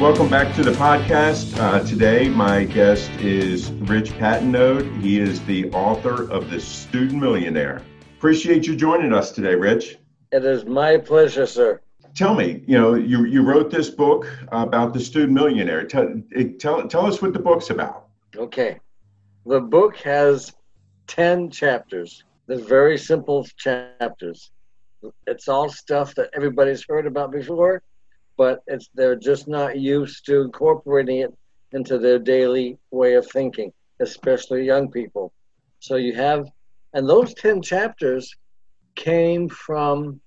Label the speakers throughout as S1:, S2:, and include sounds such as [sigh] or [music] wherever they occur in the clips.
S1: Welcome back to the podcast. Uh, today, my guest is Rich Patenaude. He is the author of The Student Millionaire. Appreciate you joining us today, Rich.
S2: It is my pleasure, sir.
S1: Tell me, you know, you, you wrote this book about the student millionaire. Tell, tell, tell us what the book's about.
S2: Okay. The book has 10 chapters. They're very simple chapters. It's all stuff that everybody's heard about before, but it's they're just not used to incorporating it into their daily way of thinking, especially young people. So you have, and those 10 chapters came from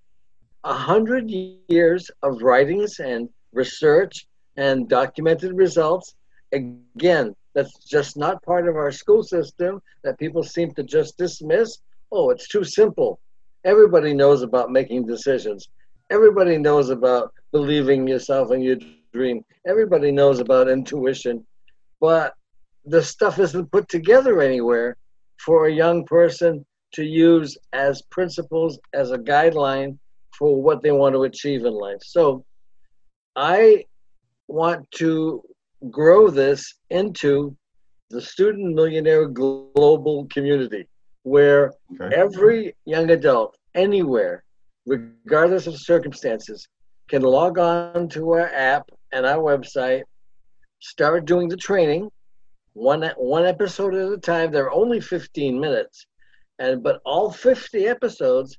S2: a hundred years of writings and research and documented results. Again, that's just not part of our school system that people seem to just dismiss. Oh, it's too simple. Everybody knows about making decisions. Everybody knows about believing yourself and your dream. Everybody knows about intuition, but the stuff isn't put together anywhere for a young person to use as principles, as a guideline for what they want to achieve in life. So I want to grow this into the student millionaire global community where okay. every young adult anywhere regardless of circumstances can log on to our app and our website, start doing the training, one one episode at a time. They're only 15 minutes, and but all 50 episodes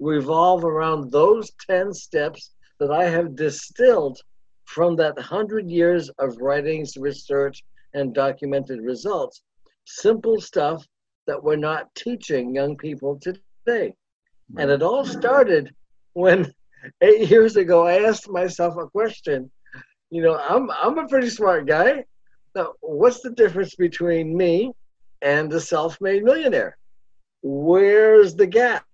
S2: revolve around those 10 steps that I have distilled from that 100 years of writings, research, and documented results. Simple stuff that we're not teaching young people today. And it all started when eight years ago, I asked myself a question. You know, I'm I'm a pretty smart guy. Now, what's the difference between me and the self-made millionaire? Where's the gap?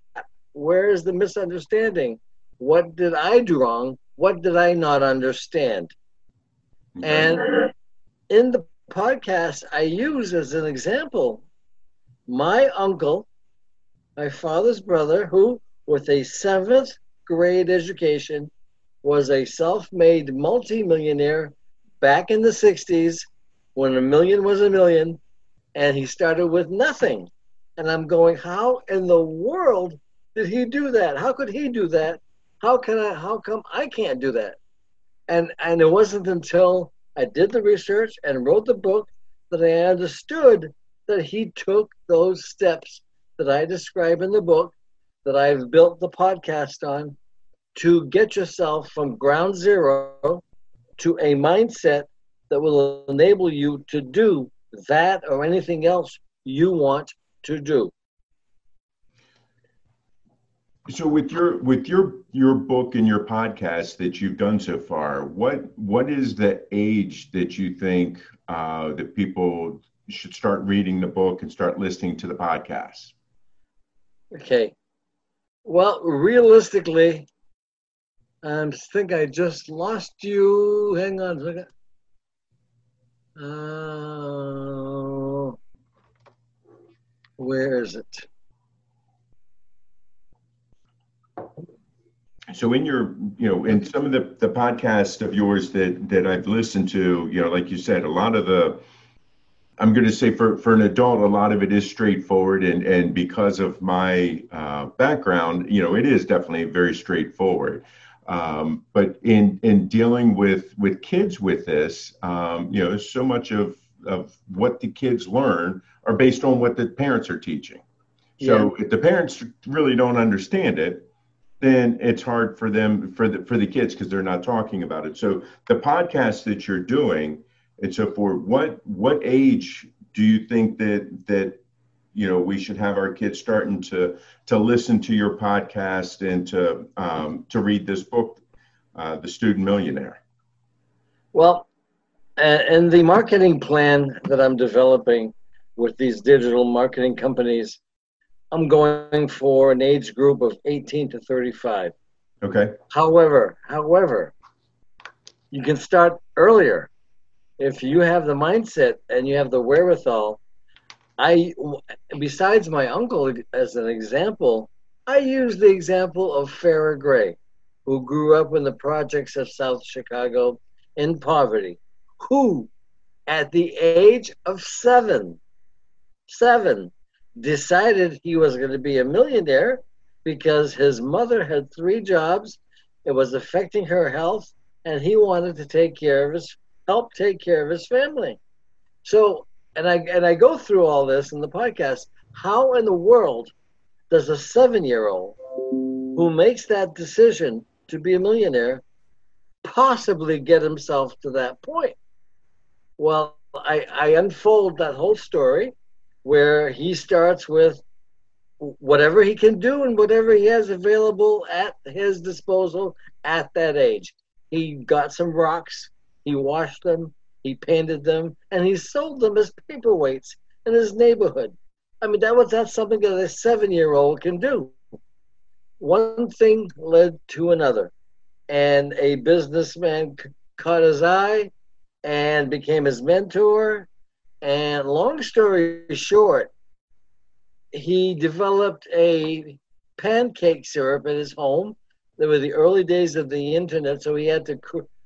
S2: Where's the misunderstanding? What did I do wrong? What did I not understand? Mm-hmm. And in the podcast, I use as an example my uncle, my father's brother, who, with a seventh grade education, was a self made multimillionaire back in the 60s when a million was a million, and he started with nothing. And I'm going, how in the world did he do that? How could he do that? How can I how come I can't do that? And and it wasn't until I did the research and wrote the book that I understood that he took those steps that I describe in the book that I've built the podcast on to get yourself from ground zero to a mindset that will enable you to do that or anything else you want to do.
S1: So with your with your your book and your podcast that you've done so far, what what is the age that you think uh, that people should start reading the book and start listening to the podcast?
S2: Okay. Well, realistically, I think I just lost you. Hang on a second. Uh, where is it?
S1: So in your, you know, in some of the, the podcasts of yours that that I've listened to, you know, like you said, a lot of the I'm going to say for, for an adult, a lot of it is straightforward. And, and because of my uh, background, you know, it is definitely very straightforward. Um, but in in dealing with with kids with this, um, you know, so much of of what the kids learn are based on what the parents are teaching. So yeah. if the parents really don't understand it, then it's hard for them for the for the kids because they're not talking about it. So the podcast that you're doing, and so for what what age do you think that that you know we should have our kids starting to to listen to your podcast and to um, to read this book, uh, The Student Millionaire?
S2: Well, and the marketing plan that I'm developing with these digital marketing companies, I'm going for an age group of 18 to 35.
S1: Okay.
S2: However, however, you can start earlier if you have the mindset and you have the wherewithal I, besides my uncle as an example, I use the example of Farrah Gray, who grew up in the projects of South Chicago in poverty, who, at the age of seven, seven, decided he was going to be a millionaire because his mother had three jobs. It was affecting her health, and he wanted to take care of his, help take care of his family. So and I and I go through all this in the podcast. How in the world does a seven-year-old who makes that decision to be a millionaire possibly get himself to that point? Well, I, I unfold that whole story where he starts with whatever he can do and whatever he has available at his disposal at that age. He got some rocks, he washed them, he painted them and he sold them as paperweights in his neighborhood. I mean, that was that's something that a seven-year-old can do. One thing led to another, and a businessman c- caught his eye and became his mentor. And long story short, he developed a pancake syrup at his home. There were the early days of the internet, so he had to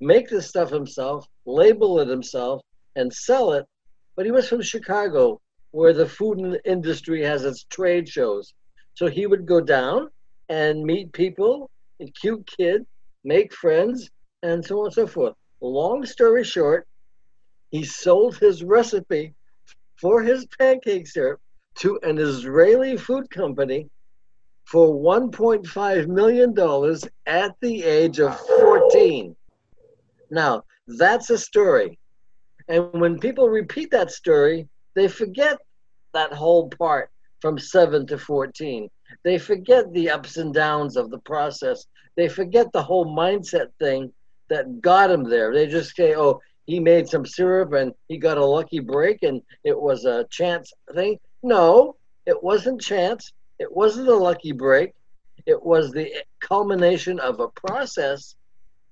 S2: make the stuff himself, label it himself, and sell it. But he was from Chicago, where the food industry has its trade shows. So he would go down and meet people, a cute kid, make friends, and so on and so forth. Long story short, he sold his recipe for his pancake syrup to an Israeli food company for $1.5 million at the age of 14. Now, that's a story. And when people repeat that story, they forget that whole part from 7 to 14. They forget the ups and downs of the process. They forget the whole mindset thing that got him there. They just say, oh, he made some syrup and he got a lucky break and it was a chance thing. No, it wasn't chance. It wasn't a lucky break. It was the culmination of a process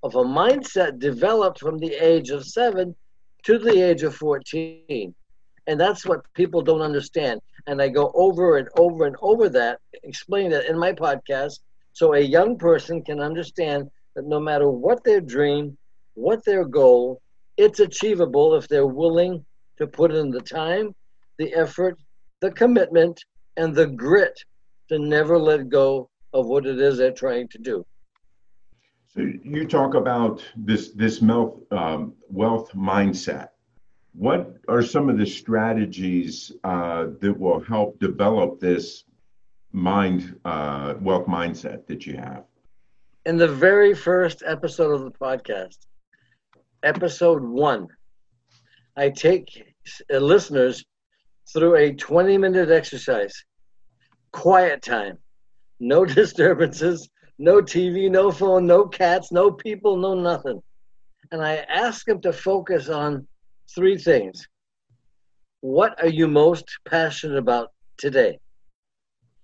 S2: of a mindset developed from the age of seven to the age of 14. And that's what people don't understand. And I go over and over and over that, explain that in my podcast, so a young person can understand that no matter what their dream, what their goal, it's achievable if they're willing to put in the time, the effort, the commitment, and the grit to never let go of what it is they're trying to do.
S1: So you talk about this this wealth um, wealth mindset. What are some of the strategies uh, that will help develop this mind uh, wealth mindset that you have?
S2: In the very first episode of the podcast, episode one, I take uh, listeners through a 20 minute exercise, quiet time, no [laughs] disturbances, no TV, no phone, no cats, no people, no nothing. And I ask them to focus on three things. What are you most passionate about today?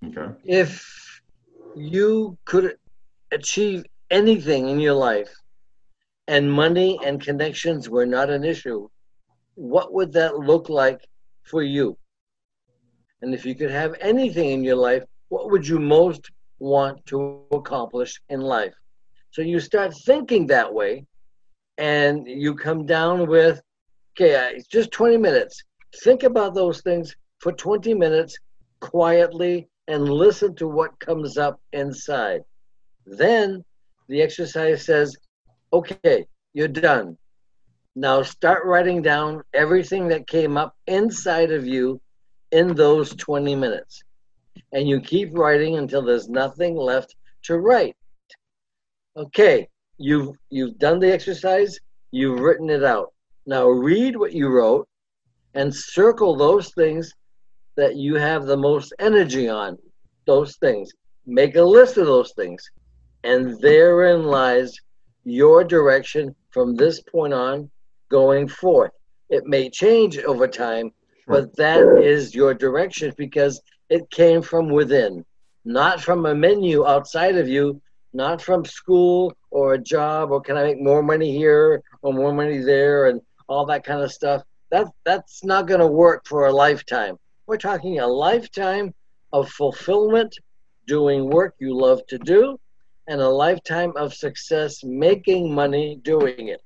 S1: Okay.
S2: If you could achieve anything in your life and money and connections were not an issue, what would that look like for you? And if you could have anything in your life, what would you most want to accomplish in life. So you start thinking that way, and you come down with, okay, it's just 20 minutes. Think about those things for 20 minutes quietly and listen to what comes up inside. Then the exercise says, okay, you're done. Now start writing down everything that came up inside of you in those 20 minutes. And you keep writing until there's nothing left to write. Okay, you've you've done the exercise, you've written it out. Now read what you wrote and circle those things that you have the most energy on. Those things. Make a list of those things. And therein lies your direction from this point on going forth. It may change over time, but that is your direction because it came from within, not from a menu outside of you, not from school or a job or can I make more money here or more money there and all that kind of stuff. That that's not going to work for a lifetime. We're talking a lifetime of fulfillment, doing work you love to do, and a lifetime of success making money doing it.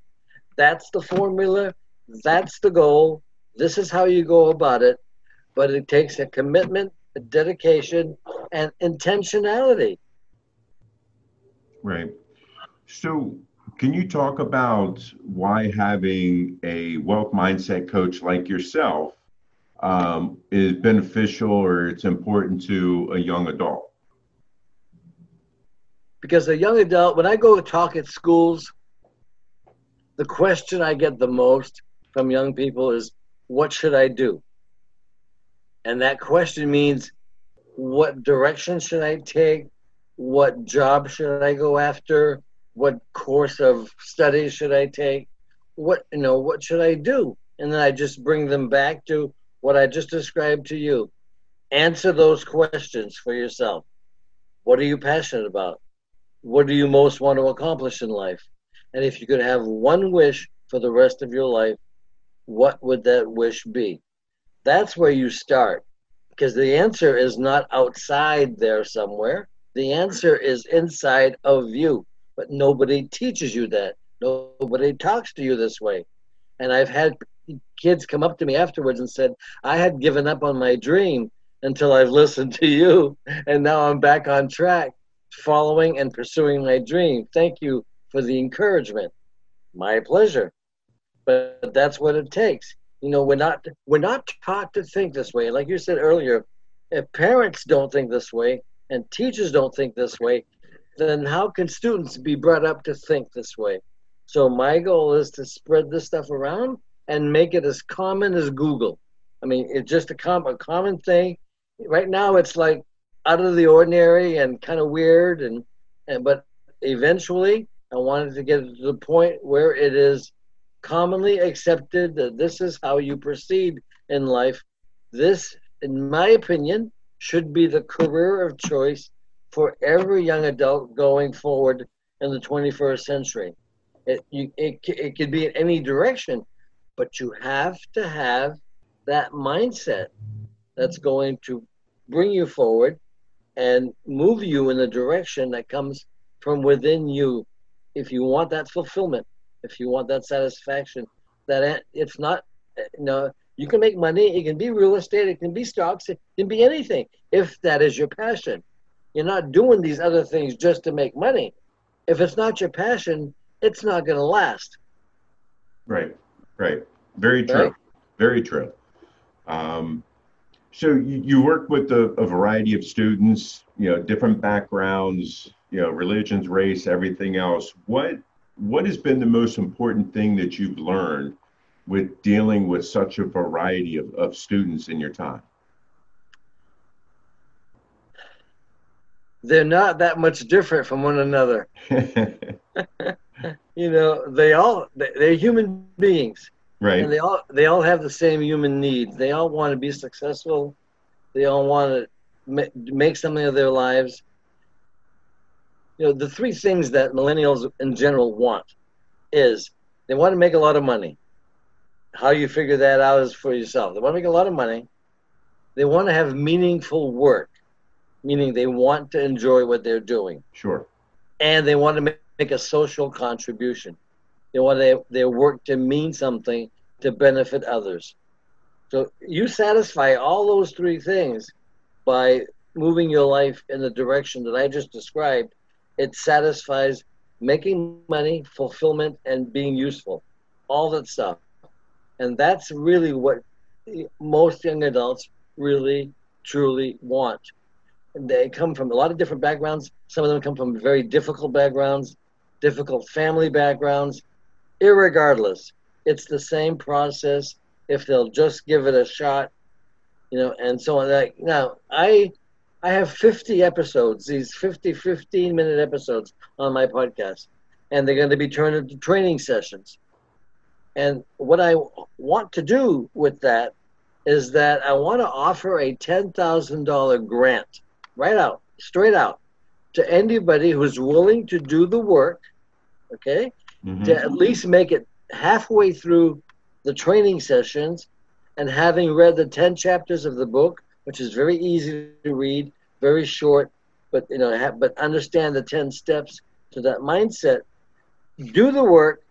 S2: That's the formula. That's the goal. This is how you go about it. But it takes a commitment, dedication, and intentionality.
S1: Right. So, can you talk about why having a wealth mindset coach like yourself um, is beneficial or it's important to a young adult?
S2: Because a young adult, when I go to talk at schools, the question I get the most from young people is, What should I do? And that question means, What direction should I take? What job should I go after? What course of studies should I take? What you know, what should I do? And then I just bring them back to what I just described to you. Answer those questions for yourself. What are you passionate about? What do you most want to accomplish in life? And if you could have one wish for the rest of your life, what would that wish be? That's where you start because the answer is not outside there somewhere. The answer is inside of you, but nobody teaches you that. Nobody talks to you this way. And I've had kids come up to me afterwards and said, I had given up on my dream until I've listened to you, and now I'm back on track, following and pursuing my dream. Thank you for the encouragement. My pleasure. But that's what it takes. You know, we're not we're not taught to think this way. Like you said earlier, if parents don't think this way and teachers don't think this way, then how can students be brought up to think this way? So my goal is to spread this stuff around and make it as common as Google. I mean, it's just a, com- a common thing. Right now, it's like out of the ordinary and kind of weird, and, and but eventually, I wanted to get to the point where it is commonly accepted that this is how you proceed in life. This, in my opinion, should be the career of choice for every young adult going forward in the 21st century. It, you, it, it could be in any direction, but you have to have that mindset that's going to bring you forward and move you in the direction that comes from within you if you want that fulfillment, if you want that satisfaction, that it's not, you know, you can make money. It can be real estate. It can be stocks. It can be anything if that is your passion. You're not doing these other things just to make money. If it's not your passion, it's not going to last.
S1: Right, right. Very true. Right? Very true. Um, so you, you work with a, a variety of students, you know, different backgrounds, you know religions race everything else what what has been the most important thing that you've learned with dealing with such a variety of, of students in your time?
S2: They're not that much different from one another. [laughs] [laughs] You know they all they're human beings.
S1: Right.
S2: And they all they all have the same human needs they all want to be successful. They all want to make something of their lives you know the three things that millennials in general want is they want to make a lot of money. How you figure that out is for yourself. They want to make a lot of money. They want to have meaningful work meaning they want to enjoy what they're doing.
S1: Sure.
S2: And they want to make, make a social contribution. They want their, their work to mean something to benefit others. So you satisfy all those three things by moving your life in the direction that i just described it satisfies making money, fulfillment, and being useful. All that stuff. And that's really what most young adults really, truly want. They come from a lot of different backgrounds. Some of them come from very difficult backgrounds, difficult family backgrounds. Irregardless, it's the same process if they'll just give it a shot, you know, and so on. Now I I have 50 episodes, these 50 15 minute episodes on my podcast, and they're going to be turned into training sessions. And what I want to do with that is that I want to offer a $10,000 grant right out, straight out, to anybody who's willing to do the work, okay, mm-hmm. to at least make it halfway through the training sessions and having read the 10 chapters of the book, which is very easy to read, very short, but you know, have, but understand the 10 steps to that mindset. Do the work,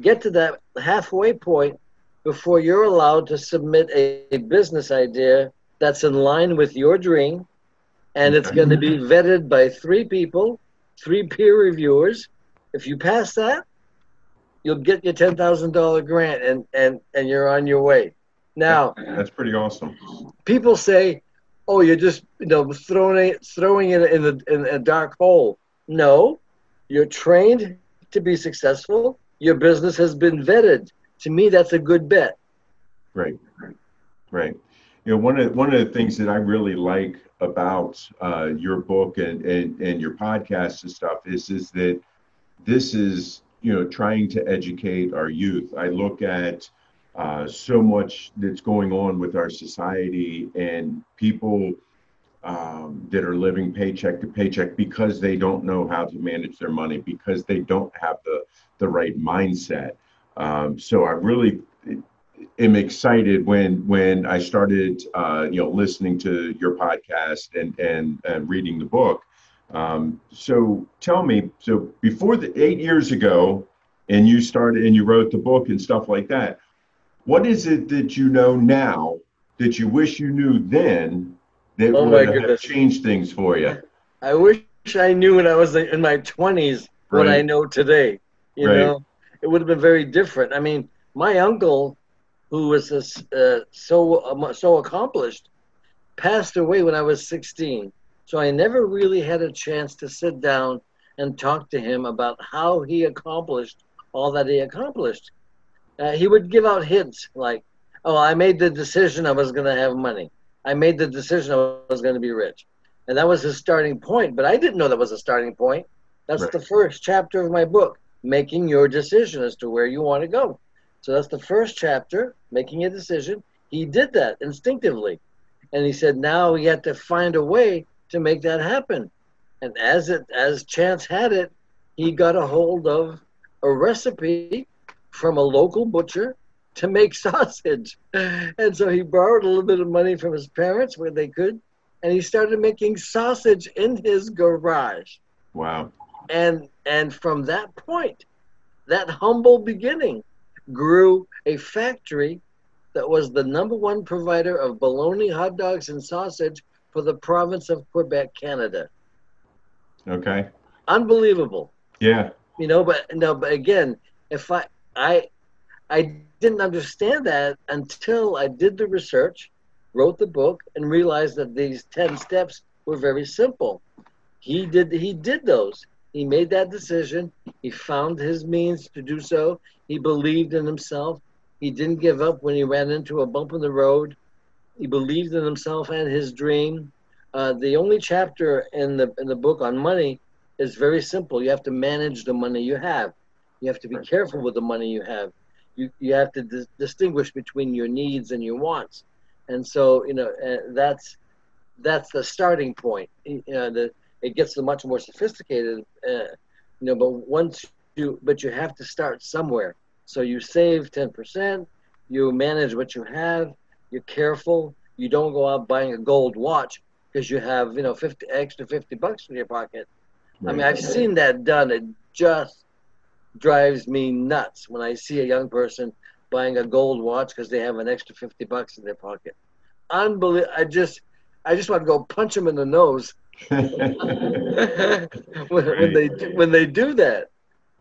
S2: get to that halfway point before you're allowed to submit a, a business idea that's in line with your dream and it's going to be vetted by three people, three peer reviewers. If you pass that, you'll get your ten thousand dollar grant, and and and you're on your way. Now
S1: that's pretty awesome.
S2: People say, "Oh, you're just you know throwing it throwing it in, the, in a dark hole." No, you're trained to be successful. Your business has been vetted. To me, that's a good bet.
S1: Right, right. Right. You know, one of one of the things that I really like about uh, your book and, and and your podcast and stuff is is that this is you know, trying to educate our youth. I look at uh, so much that's going on with our society and people um, that are living paycheck to paycheck because they don't know how to manage their money, because they don't have the, the right mindset. Um, so I really am excited when when I started, uh, you know, listening to your podcast and and, and reading the book um, so tell me, so before the eight years ago, and you started and you wrote the book and stuff like that, what is it that you know now that you wish you knew then that oh would have changed things for you?
S2: I wish I knew when I was in my 20s what I know today. You right. know, it would have been very different. I mean, my uncle, who was uh, so uh, so accomplished, passed away when I was 16 so I never really had a chance to sit down and talk to him about how he accomplished all that he accomplished. Uh, he would give out hints like, "Oh, I made the decision I was going to have money. I made the decision I was going to be rich," and that was his starting point. But I didn't know that was a starting point. That's right. the first chapter of my book, making your decision as to where you want to go. So that's the first chapter, making a decision. He did that instinctively, and he said, "Now we have to find a way to make that happen. And as it as chance had it, he got a hold of a recipe from a local butcher to make [laughs] sausage. And so he borrowed a little bit of money from his parents where they could, and he started making sausage in his garage.
S1: Wow.
S2: And and from that point, that humble beginning grew a factory that was the number one provider of bologna, hot dogs, and sausage for the province of Quebec, Canada.
S1: Okay.
S2: Unbelievable.
S1: Yeah.
S2: You know, but no, but again, if I I I didn't understand that until I did the research, wrote the book, and realized that these ten steps were very simple. He did he did those. He made that decision. He found his means to do so. He believed in himself. He didn't give up when he ran into a bump in the road. He believed in himself and his dream. Uh, the only chapter in the in the book on money is very simple. You have to manage the money you have. You have to be careful with the money you have. You you have to dis- distinguish between your needs and your wants. And so you know uh, that's that's the starting point. You know, the, it gets much more sophisticated. Uh, you know, but once you but you have to start somewhere. So you save ten percent. You manage what you have you're careful. You don't go out buying a gold watch because you have, you know, 50 extra 50 bucks in your pocket. Right. I mean, I've seen that done. It just drives me nuts when I see a young person buying a gold watch because they have an extra 50 bucks in their pocket. Unbelievable. I just, I just want to go punch them in the nose [laughs] when, when, they when they do that.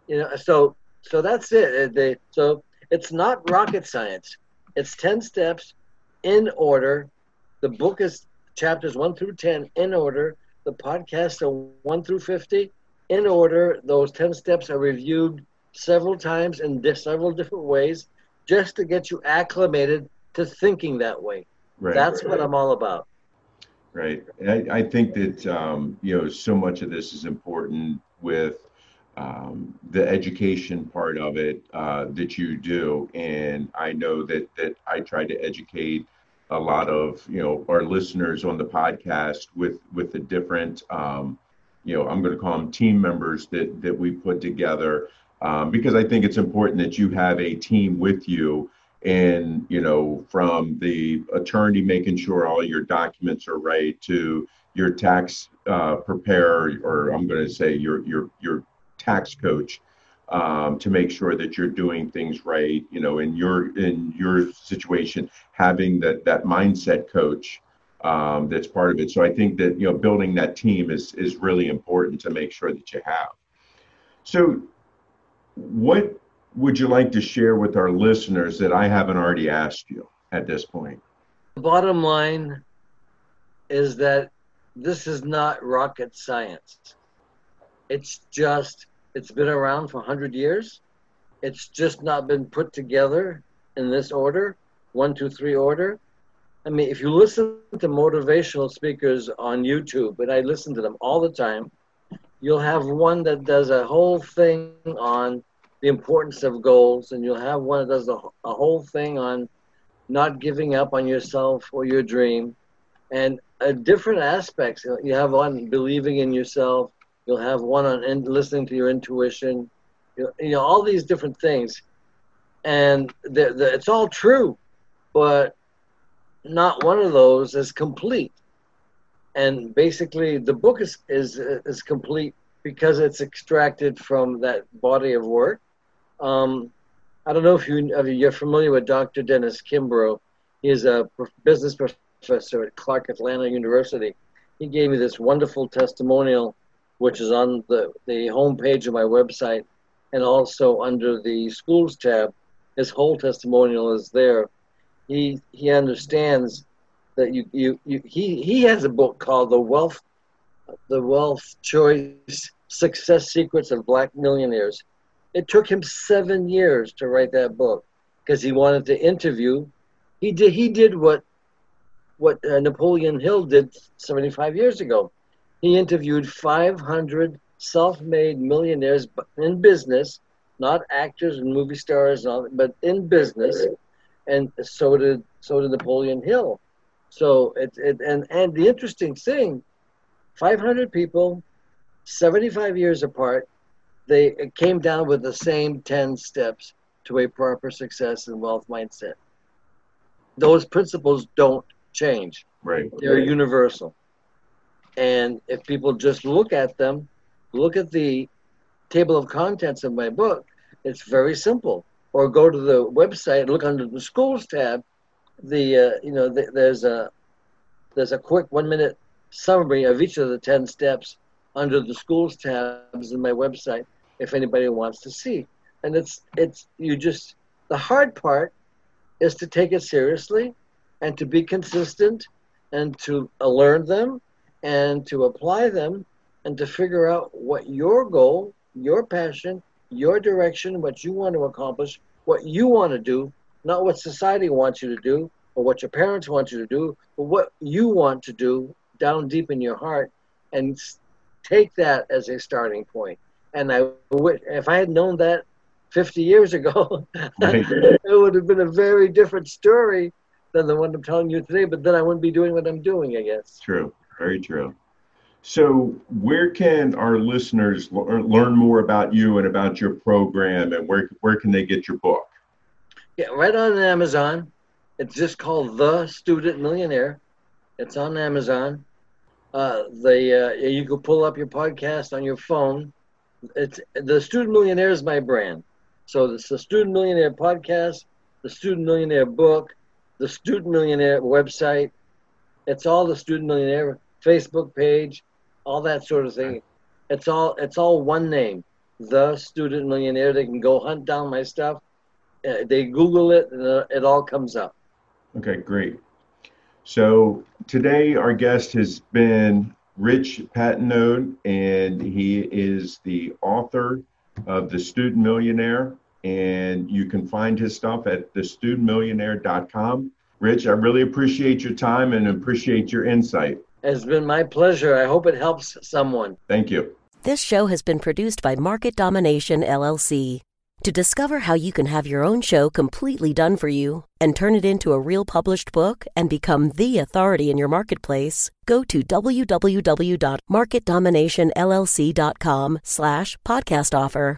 S2: You know, so so that's it. Uh, they, so it's not rocket science. It's ten steps in order. The book is chapters one through ten in order. The podcasts are one through fifty in order. Those ten steps are reviewed several times in several different ways, just to get you acclimated to thinking that way.
S1: Right.
S2: That's what I'm all about.
S1: Right. I, I think that um, you know so much of this is important with um, the education part of it uh, that you do, and I know that that I try to educate a lot of you know our listeners on the podcast with with the different um, you know I'm going to call them team members that that we put together um, because I think it's important that you have a team with you and you know from the attorney making sure all your documents are right to your tax uh, preparer or i'm going to say your your your tax coach um, to make sure that you're doing things right you know in your in your situation having that that mindset coach um, that's part of it so i think that you know building that team is is really important to make sure that you have so what would you like to share with our listeners that I haven't already asked you at this point?
S2: The bottom line is that this is not rocket science. It's just, it's been around for 100 years. It's just not been put together in this order one, two, three order. I mean, if you listen to motivational speakers on YouTube, and I listen to them all the time, you'll have one that does a whole thing on the importance of goals, and you'll have one that does a, a whole thing on not giving up on yourself or your dream, and uh, different aspects. You have one believing in yourself. You'll have one on in, listening to your intuition. You, you know all these different things, and it's all true, but not one of those is complete. And basically, the book is is is complete because it's extracted from that body of work um, I don't know if, you, if you're familiar with Dr. Dennis Kimbro. is a business professor at Clark Atlanta University. He gave me this wonderful testimonial, which is on the, the homepage of my website and also under the schools tab. His whole testimonial is there. He, he understands that you, you, you he, he has a book called The Wealth, The Wealth Choice Success Secrets of Black Millionaires it took him seven years to write that book because he wanted to interview. He did. He did what what uh, Napoleon Hill did 75 years ago. He interviewed 500 self-made millionaires in business, not actors and movie stars, and all, but in business. And so did so did Napoleon Hill. So it, it and and the interesting thing, 500 people, 75 years apart, they came down with the same 10 steps to a proper success and wealth mindset. Those principles don't change.
S1: Right.
S2: They're
S1: right.
S2: universal. And if people just look at them, look at the table of contents of my book, it's very simple. Or go to the website, look under the schools tab. The uh, you know the, there's a there's a quick one minute summary of each of the ten steps under the schools tabs in my website if anybody wants to see. And it's it's you just the hard part is to take it seriously and to be consistent and to learn them and to apply them and to figure out what your goal, your passion, your direction, what you want to accomplish, what you want to do, not what society wants you to do or what your parents want you to do, but what you want to do down deep in your heart and take that as a starting point. and I would, if I had known that 50 years ago, [laughs] right. it would have been a very different story than the one I'm telling you today. But then I wouldn't be doing what I'm doing, I guess.
S1: True, very true. So, where can our listeners learn more about you and about your program, and where where can they get your book?
S2: Yeah, right on Amazon. It's just called The Student Millionaire. It's on Amazon. Uh, the uh, you can pull up your podcast on your phone it's the Student Millionaire is my brand. So it's the Student Millionaire podcast, the Student Millionaire book, the Student Millionaire website. It's all the Student Millionaire Facebook page, all that sort of thing. It's all it's all one name. the student millionaire. They can go hunt down my stuff. Uh, they Google it, and uh, it all comes up.
S1: Okay, great. So today our guest has been Rich Patenaude, and he is the author of The Student Millionaire. And you can find his stuff at thestudentmillionaire.com. Rich, I really appreciate your time and appreciate your insight.
S2: It's been my pleasure. I hope it helps someone.
S1: Thank you.
S3: This show has been produced by Market Domination LLC. To discover how you can have your own show completely done for you and turn it into a real published book and become the authority in your marketplace, go to www.marketdominationllc.com slash podcast offer.